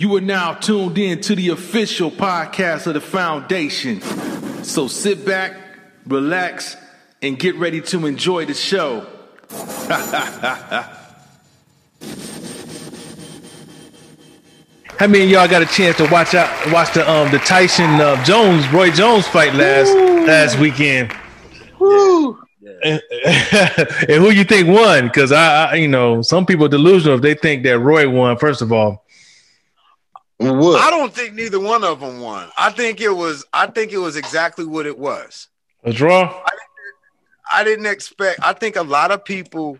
You are now tuned in to the official podcast of the foundation. So sit back, relax, and get ready to enjoy the show. How many of y'all got a chance to watch out watch the um the Tyson uh, Jones Roy Jones fight last last weekend? And, and who you think won? Because I, I, you know, some people are delusional if they think that Roy won. First of all, What? I don't think neither one of them won. I think it was. I think it was exactly what it was. a draw. I didn't expect. I think a lot of people,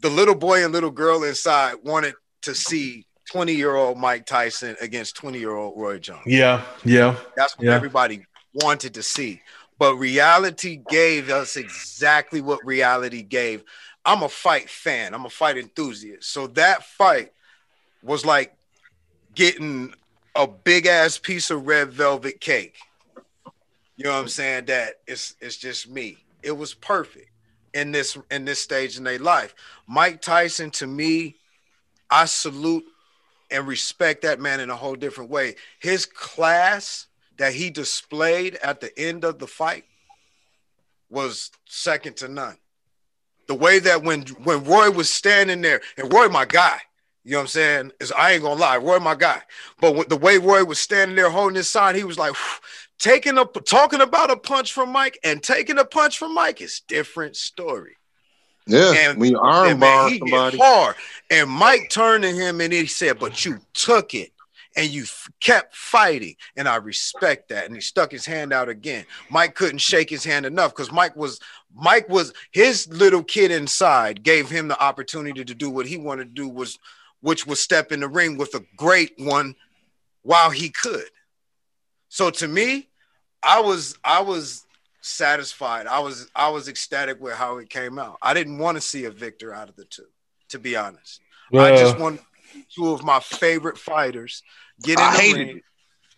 the little boy and little girl inside, wanted to see twenty-year-old Mike Tyson against twenty-year-old Roy Jones. Yeah, yeah. That's what Yeah. everybody wanted to see. But reality gave us exactly what reality gave. I'm a fight fan. I'm a fight enthusiast. So that fight was like getting a big ass piece of red velvet cake. You know what I'm saying? That it's it's just me. It was perfect in this in this stage in their life. Mike Tyson to me, I salute and respect that man in a whole different way. His class that he displayed at the end of the fight was second to none. The way that when when Roy was standing there, and Roy, my guy, you know what I'm saying? Is I ain't gonna lie, Roy, my guy. But the way Roy was standing there holding his sign, he was like taking up talking about a punch from Mike and taking a punch from Mike is different story. yeah, And, when you and, arm man, bar he hit somebody. hard. And Mike turned to him and he said, But you took it and you f- kept fighting. And I respect that. And he stuck his hand out again. Mike couldn't shake his hand enough because Mike was Mike was his little kid inside gave him the opportunity to do what he wanted to do was which was step in the ring with a great one while he could. So to me, I was I was satisfied. I was I was ecstatic with how it came out. I didn't want to see a victor out of the two, to be honest. I just want two of my favorite fighters get in the ring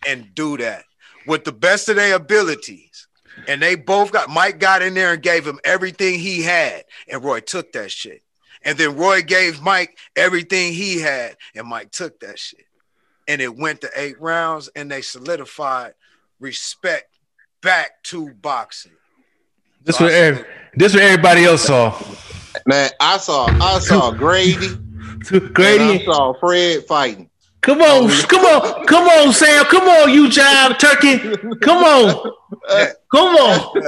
and do that with the best of their abilities. And they both got Mike got in there and gave him everything he had, and Roy took that shit. And then Roy gave Mike everything he had, and Mike took that shit. And it went to eight rounds, and they solidified respect back to boxing. this what every, this what everybody else saw. Man, I saw I saw Grady, and I Grady, saw Fred fighting. Come on, come on, come on, Sam, come on, you jive turkey, come on, come on.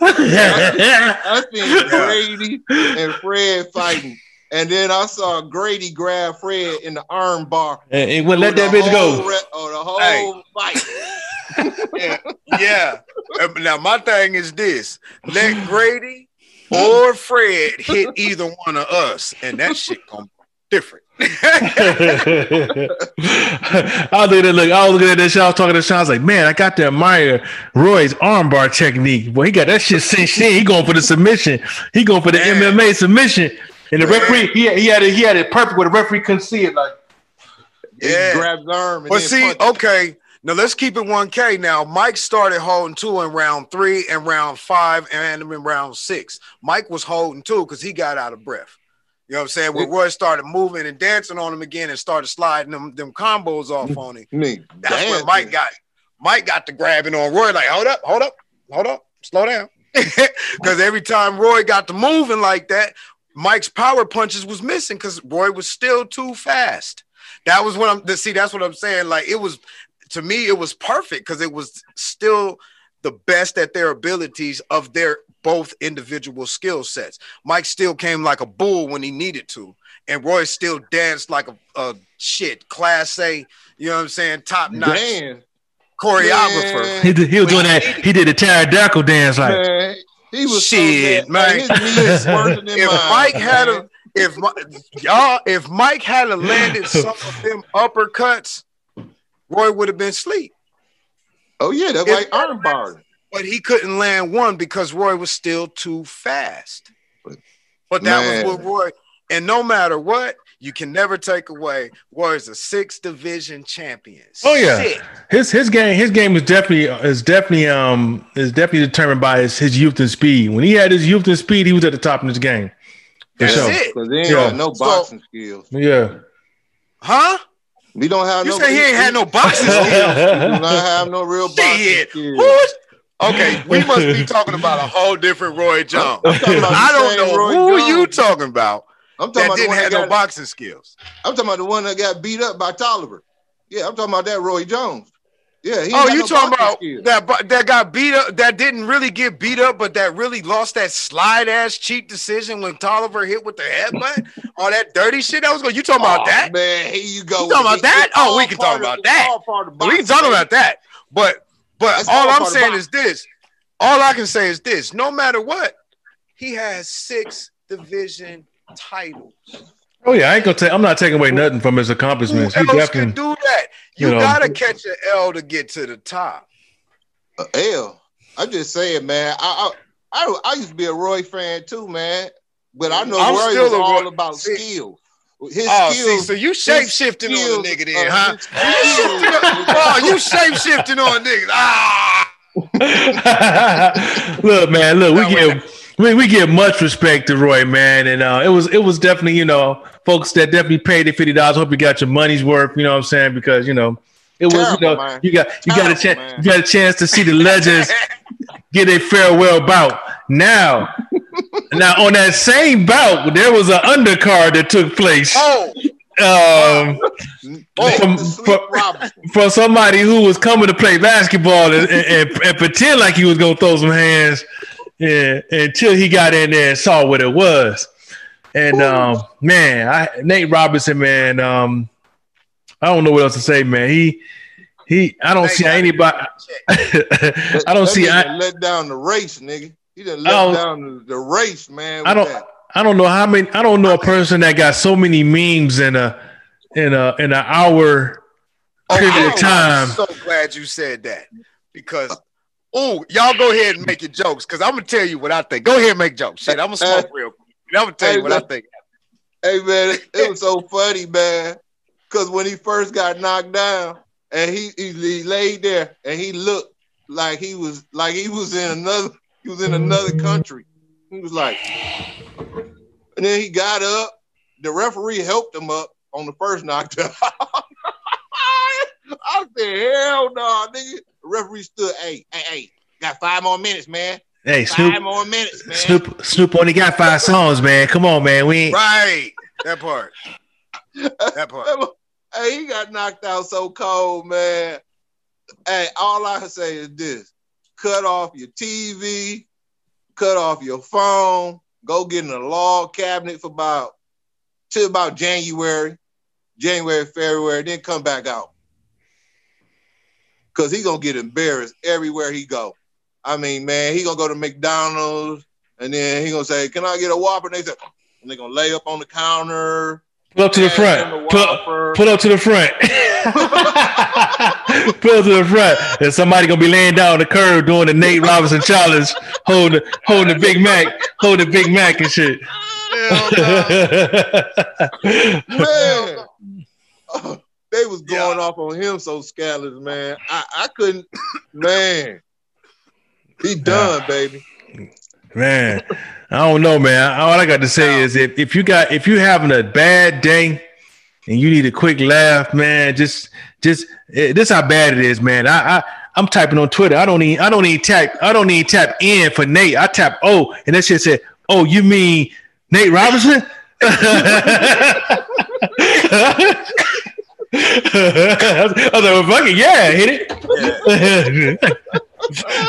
I seen Grady and Fred fighting, and then I saw Grady grab Fred in the arm bar. and, and wouldn't let that bitch go. re- oh, the whole Hey. fight. yeah, yeah. Uh, Now my thing is this: let Grady or Fred hit either one of us, and that shit gonna be different. I was looking at look, I was looking at that shit. I was talking to Sean. I was like, man, I got to admire Roy's armbar technique. Boy, he got that shit cinched in. He going for the submission. He going for the Man. MMA submission. And the Man. referee, he, he had it, he had it perfect where the referee couldn't see it. Like, He Yeah. grabbed his arm. But then see, punched. okay, now let's keep it 1K. Now, Mike started holding two in round three and round five and in round six. Mike was holding two because he got out of breath. You know what I'm saying? When Roy started moving and dancing on him again and started sliding them, them combos off mm-hmm. on him. Me, That's dancing. Mike got Mike got the grabbing on Roy, like, hold up, hold up, hold up, slow down. Because every time Roy got to moving like that, Mike's power punches was missing because Roy was still too fast. That was what I'm see, that's what I'm saying. Like it was to me, it was perfect because it was still the best at their abilities of their both individual skill sets. Mike still came like a bull when he needed to, and Roy still danced like a, a shit class A, you know what I'm saying, top notch Damn, choreographer. Man. he, did- he was doing that. He did a pterodactyl dance. Like, man. He was Shit, so man. man. His knees worse than If mine, Mike had man. a if y'all if Mike had a landed some of them uppercuts, Roy would have been asleep. oh yeah, that's if- like arm bar. But he couldn't land one because Roy was still too fast. But that Man. was what Roy, and no matter what, you can never take away Roy is a six division champion. Oh, yeah. Six. his his game his game is definitely is definitely um is definitely determined by his, his youth and speed. When he had his youth and speed, he was at the top of his game. For That's sure. it. Because they ain't Yeah. got no So- boxing skills. Yeah. Huh? We don't have You no. say he ain't had no boxing skills? We do not have no real boxing Shit. skills. Who's okay? We must be talking about a whole different Roy Jones. I'm talking about the I don't know Roy who Jones. you talking about I'm talking that about the didn't one that have no boxing skills. I'm talking about the one that got beat up by Tolliver. Yeah, I'm talking about that Roy Jones. Yeah, he Oh, you no talking about skills. that that got beat up? That didn't really get beat up, but that really lost that slide ass cheap decision when Tolliver hit with the headbutt. All that dirty shit that was going. You talking about Oh, that? Man, here you go. You talking about that? Oh, we can talk about that. all part of we can talk about that. But but That's all all I'm saying is this. All I can say is this. No matter what, he has six division titles. Oh yeah, I ain't gonna take. I'm not taking away nothing from his accomplishments. Who accomplishments. else He can do that? You, you know. gotta catch an L to get to the top. Uh, L. I'm just saying, man. I, I I I used to be a Roy fan too, man. But I know I'm Roy still was a Roy- all about see- skills. His Oh, see, so you shape shifting on skills, the nigga then, huh? his skills- oh, you shape shifting on niggas. Ah, look, man, look, we That give we, we give much respect to Roy, man, and uh, it was it was definitely you know folks that definitely paid the fifty dollars. Hope you got your money's worth. You know what I'm saying? Because you know it was Terrible, you know man. you got you got a chance you got a chance to see the legends get a farewell bout. Now, now on that same bout, there was an undercard that took place. oh, Um, From- the from- for somebody who was coming to play basketball and, and, and, and pretend like he was gonna throw some hands, yeah, until he got in there and saw what it was. And um, man, I, Nate Robinson, man, um, I don't know what else to say, man. He he, I don't Nate see anybody. I don't see. I, let down the race, nigga. He done let I down the, the race, man. I don't- that. I don't know how many. I don't know a person that got so many memes in a in a in an hour oh period I'm of time. so glad you said that because. Oh, y'all go ahead and make your jokes because I'm gonna tell you what I think. Go ahead and make jokes. Shit, I'm gonna smoke real quick. And I'm gonna tell you what I think. Hey man, it, it was so funny, man. Cause when he first got knocked down, and he, he he laid there, and he looked like he was like he was in another he was in another country. He was like, and then he got up. The referee helped him up on the first knockdown. I said, hell no, nigga. The referee stood, hey, hey, hey, got five more minutes, man. Hey, Five more minutes, man. Snoop, Snoop only got five songs, man. Come on, man. We ain't. Right, that part. That part. Hey, he got knocked out so cold, man. Hey, all I can say is this: cut off your TV, cut off your phone, go get in a log cabinet for about till about January, January, February, then come back out. Cause he gonna get embarrassed everywhere he go. I mean, man, he gonna go to McDonald's and then he gonna say, "Can I get a Whopper?" And they say, and they gonna lay up on the counter. Pull up to the front. the Pull, pull up to the front. pull to the front. And somebody gonna be laying down on the curb doing the Nate Robinson challenge, holding holding the Big Mac, holding the Big Mac and shit. Hell no. man. Oh, they was Yeah. going off on him so scandalous, man. I, I couldn't, man. He done, baby. Man, I don't know, man. All I got to say is if, if you got if you having a bad day and you need a quick laugh, man, just just eh, this how bad it is, man. I, I I'm typing on Twitter. I don't need I don't need tap I don't need tap in for Nate. I tap O and that shit said, Oh, you mean Nate Robinson? I was like, well, fuck it, yeah, hit it.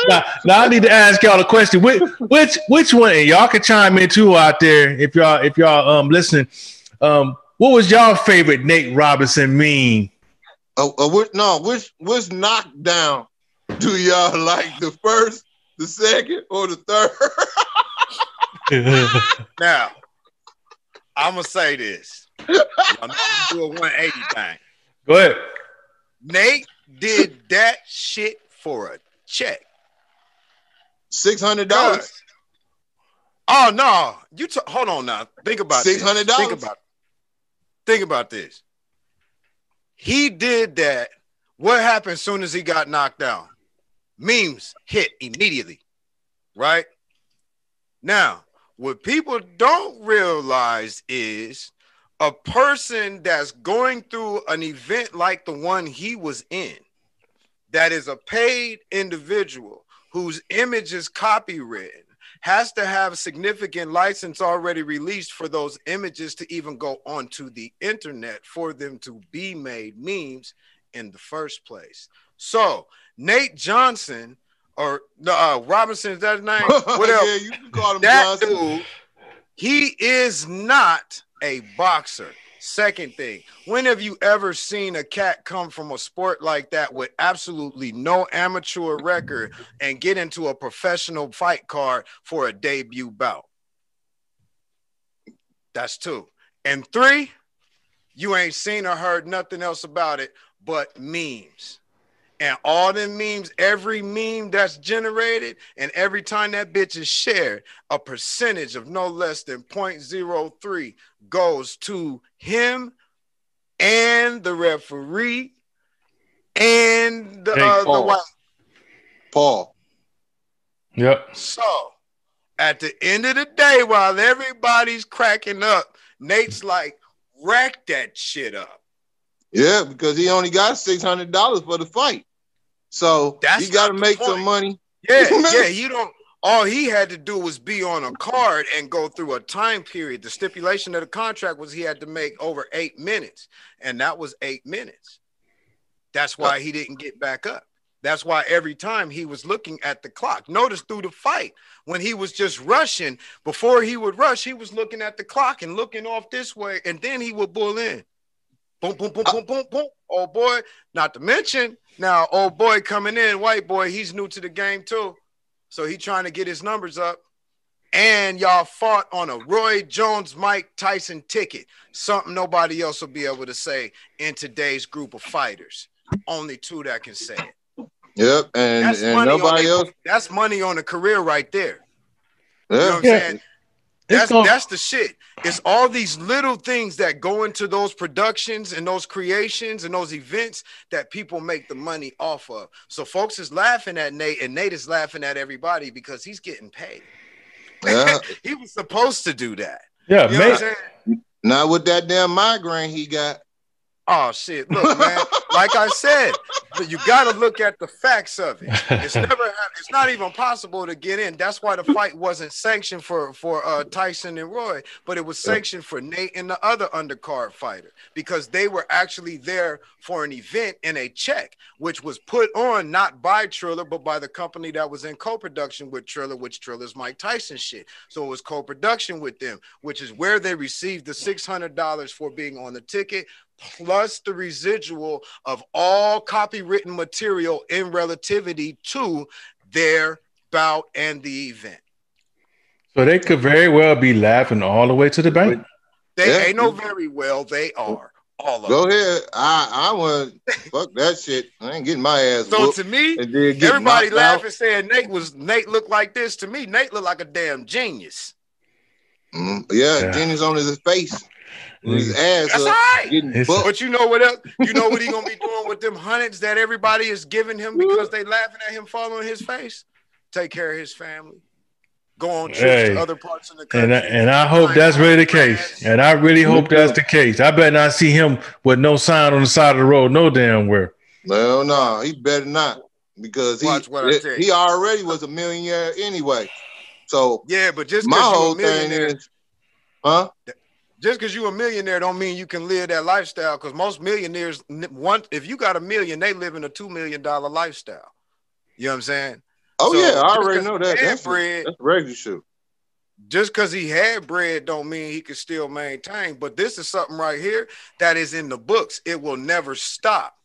now, now I need to ask y'all a question. Which which which one? And y'all can chime in too out there if y'all if y'all um listening. Um, what was y'all favorite Nate Robinson meme? Uh, uh, which, no, which which knockdown do y'all like? The first, the second, or the third? Now, I'm gonna say this. I'm gonna do a 180 thing. Go ahead. Nate did that shit for a check. Six hundred dollars. Oh no! You t- hold on now. Think about this. $600? Think about. Think about this. He did that. What happened soon as he got knocked down? Memes hit immediately, right? Now, what people don't realize is a person that's going through an event like the one he was in, that is a paid individual whose image is copywritten, has to have significant license already released for those images to even go onto the internet for them to be made memes in the first place. So Nate Johnson or uh, Robinson is that his name? Whatever. yeah, you can call him that Johnson. dude, he is not a boxer. Second thing, when have you ever seen a cat come from a sport like that with absolutely no amateur record and get into a professional fight card for a debut bout? That's two. And three, you ain't seen or heard nothing else about it but memes. And all them memes, every meme that's generated, and every time that bitch is shared, a percentage of no less than 0.03 goes to him and the referee and the, Hey, uh, the Paul. white. Paul. Yep. So at the end of the day, while everybody's cracking up, Nate's like, rack that shit up. Yeah, because he only got six hundred dollars for the fight, so That's he got to make some money. Yeah, yeah, you don't. All he had to do was be on a card and go through a time period. The stipulation of the contract was he had to make over eight minutes, and that was eight minutes. That's why he didn't get back up. That's why every time he was looking at the clock. Notice through the fight when he was just rushing, before he would rush, he was looking at the clock and looking off this way, and then he would bull in. Boom, boom, boom, boom, boom, boom. Oh boy, not to mention now, old boy coming in, white boy, he's new to the game too. So he trying to get his numbers up. And y'all fought on a Roy Jones, Mike Tyson ticket. Something nobody else will be able to say in today's group of fighters. Only two that can say it. Yep, and, That's and nobody else. the, That's money on a career right there. You know what I'm Yeah. saying? It's That's gonna- that's the shit. It's all these little things that go into those productions and those creations and those events that people make the money off of. So folks is laughing at Nate, and Nate is laughing at everybody because he's getting paid. yeah. he was supposed to do that. Yeah, You know man. Not with that damn migraine he got. Oh shit! Look, man. like I said, but you got to look at the facts of it. It's never. It's not even possible to get in. That's why the fight wasn't sanctioned for for uh, Tyson and Roy, but it was sanctioned for Nate and the other undercard fighter because they were actually there for an event and a check, which was put on not by Triller but by the company that was in co-production with Triller, which Triller's Mike Tyson shit. So it was co-production with them, which is where they received the six hundred dollars for being on the ticket plus the residual of all copywritten material in relativity to their bout and the event. So they could very well be laughing all the way to the bank. They Yeah. ain't know very well they are all of Go them. ahead. I I want fuck that shit. I ain't getting my ass So whooped. to me, and then get everybody knocked out. laughing saying Nate was Nate looked like this. To me, Nate looked like a damn genius. Mm, yeah, Yeah. Jenny's on his face, with his ass That's up, right. getting It's- But you know what else? You know what he gonna be doing with them hundreds that everybody is giving him because they laughing at him falling his face? Take care of his family. Go on trips Hey. to other parts of the And country. I, and I hope that's really the case. And I really hope that's the case. I bet not see him with no sign on the side of the road, no damn where. No, no, he better not because he Watch what I tell he already was a millionaire anyway. So Yeah, but just my whole a thing is, huh? Just because you're a millionaire, don't mean you can live that lifestyle. Because most millionaires, n- one, if you got a million, they live in a two million dollar lifestyle. You know what I'm saying? Oh So, yeah, I already know that. had That's bread- that's regular shit. Just because he had bread, don't mean he could still maintain. But this is something right here that is in the books. It will never stop.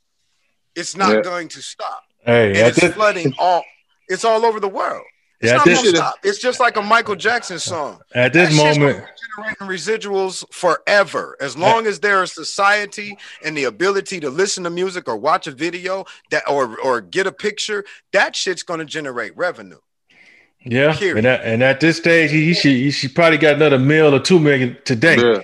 It's not Yeah. going to stop, Hey, and it's this, flooding all. It's all over the world. It's Yeah, not this- gonna stop. It's just like a Michael Jackson song. at this That moment, generating residuals forever. As long as there is society and the ability to listen to music or watch a video that or or get a picture, that shit's gonna generate revenue. yeah. period. And at, and at this stage, he, he should he should probably got another mill or two million today. Yeah,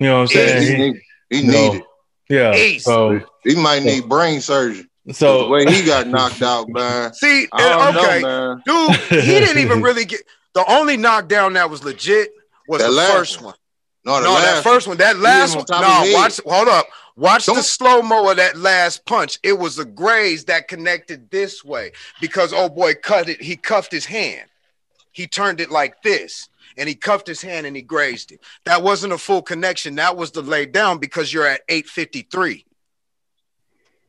You know what I'm saying? He- need, he you know, need yeah. Easy. So. He might need brain surgery. The so way he got knocked out, man. See, and, okay, know, man. dude, he didn't even really get the only knockdown that was legit was That the last first one. No, the No, that first one, that last one. top of No, head. watch. Hold up. Watch the Don't- slow mo of that last punch. It was a graze that connected this way because oh boy cut it. He cuffed his hand. He turned it like this, and he cuffed his hand and he grazed it. That wasn't a full connection. That was the lay down because you're at 853.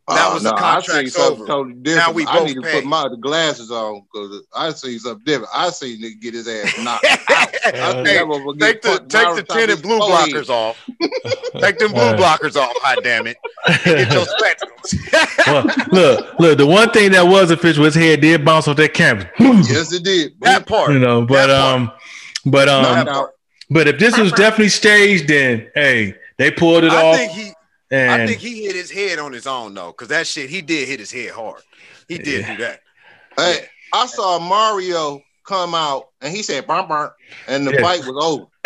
That Oh, was the no, I contract's over. totally different. Now we I both need to put my glasses on because I see something different. I see nigga get his ass knocked out. I Yeah. think Hey, that motherfucker take the take the tinted blue his blockers off. take them blue blockers off. God damn it! Get your spectacles. Well, look, look. The one thing that was official, his head did bounce off that canvas. Boom. Yes, it did. that part. You know, but um, but um, Knocked that out. but if this was definitely staged, then hey, they pulled it I off. think he. And I think he hit his head on his own though, because that shit he did hit his head hard. He did Yeah. do that. Hey, I saw Mario come out and he said burn burn and the Yeah. fight was over.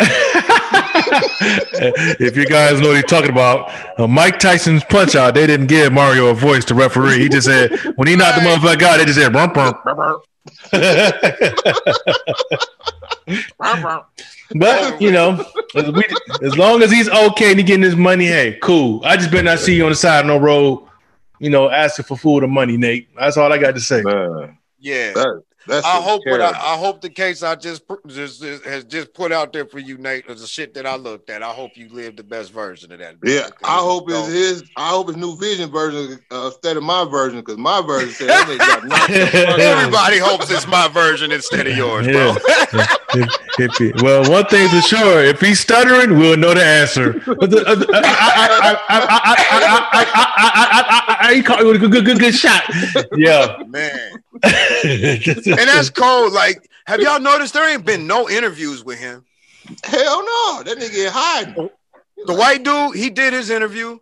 if you guys know what he's talking about, uh, Mike Tyson's punch out, they didn't give Mario a voice to referee. He just said when he knocked the motherfucker out, they just said bump bump. Burn, burn, burn, burn. But oh, you know, as, we, as long as he's okay and he getting his money, hey, cool. I just better not see you on the side of no road, you know, asking for food or money, Nate. That's all I got to say. Man, Yeah. that, that's I hope what I, I, hope the case I just, just, just has just put out there for you, Nate, is the shit that I looked at. I hope you live the best version of that. Yeah, I hope it's his. I hope it's new vision version uh, instead of my version because my version said everybody hopes it's my version instead of yours, yeah. bro. if, if he, well, one thing for sure, if he's stuttering, we'll know the answer. I caught it with a good, good, good, good shot. Yeah, man. And that's cold. Like, have y'all noticed there ain't been no interviews with him? Hell no, that nigga hiding. The white dude, he did his interview.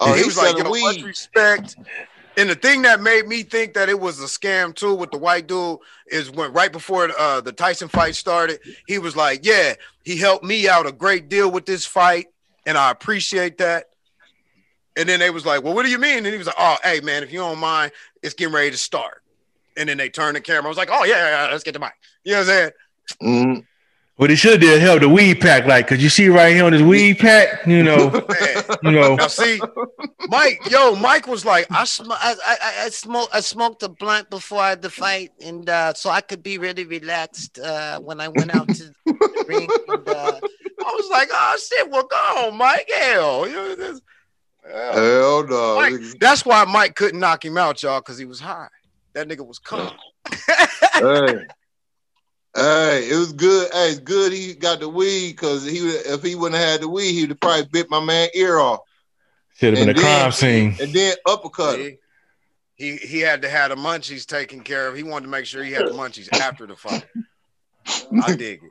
Oh, and he he was like, selling yo, much respect. And the thing that made me think that it was a scam too with the white dude is when right before uh, the Tyson fight started, he was like, Yeah, he helped me out a great deal with this fight, and I appreciate that. And then they was like, Well, what do you mean? And he was like, Oh, hey man, if you don't mind, it's getting ready to start. And then they turned the camera. I was like, Oh, yeah, yeah, yeah, let's get the mic. You know what I'm saying? Mhm. what he should have did held the weed pack, like, cause you see right here on his weed pack, you know, you know. Now see, Mike, yo, Mike was like, I, sm- I, I, I- I smoked I smoked a blunt before I had the fight, and uh, so I could be really relaxed uh, when I went out to the ring. And, uh, I was like, oh shit, well, go on, Mike. Hell, you know, this- hell. Hell no. Mike, that's why Mike couldn't knock him out, y'all, because he was high. That nigga was calm. hey. Hey, it was good. Hey, it's good he got the weed because he if he wouldn't have had the weed, he'd have probably bit my man ear off Should have been a then- crime scene. and then uppercut him. See? He he had to have the munchies taken care of. He wanted to make sure he had the munchies after the fight. I dig it.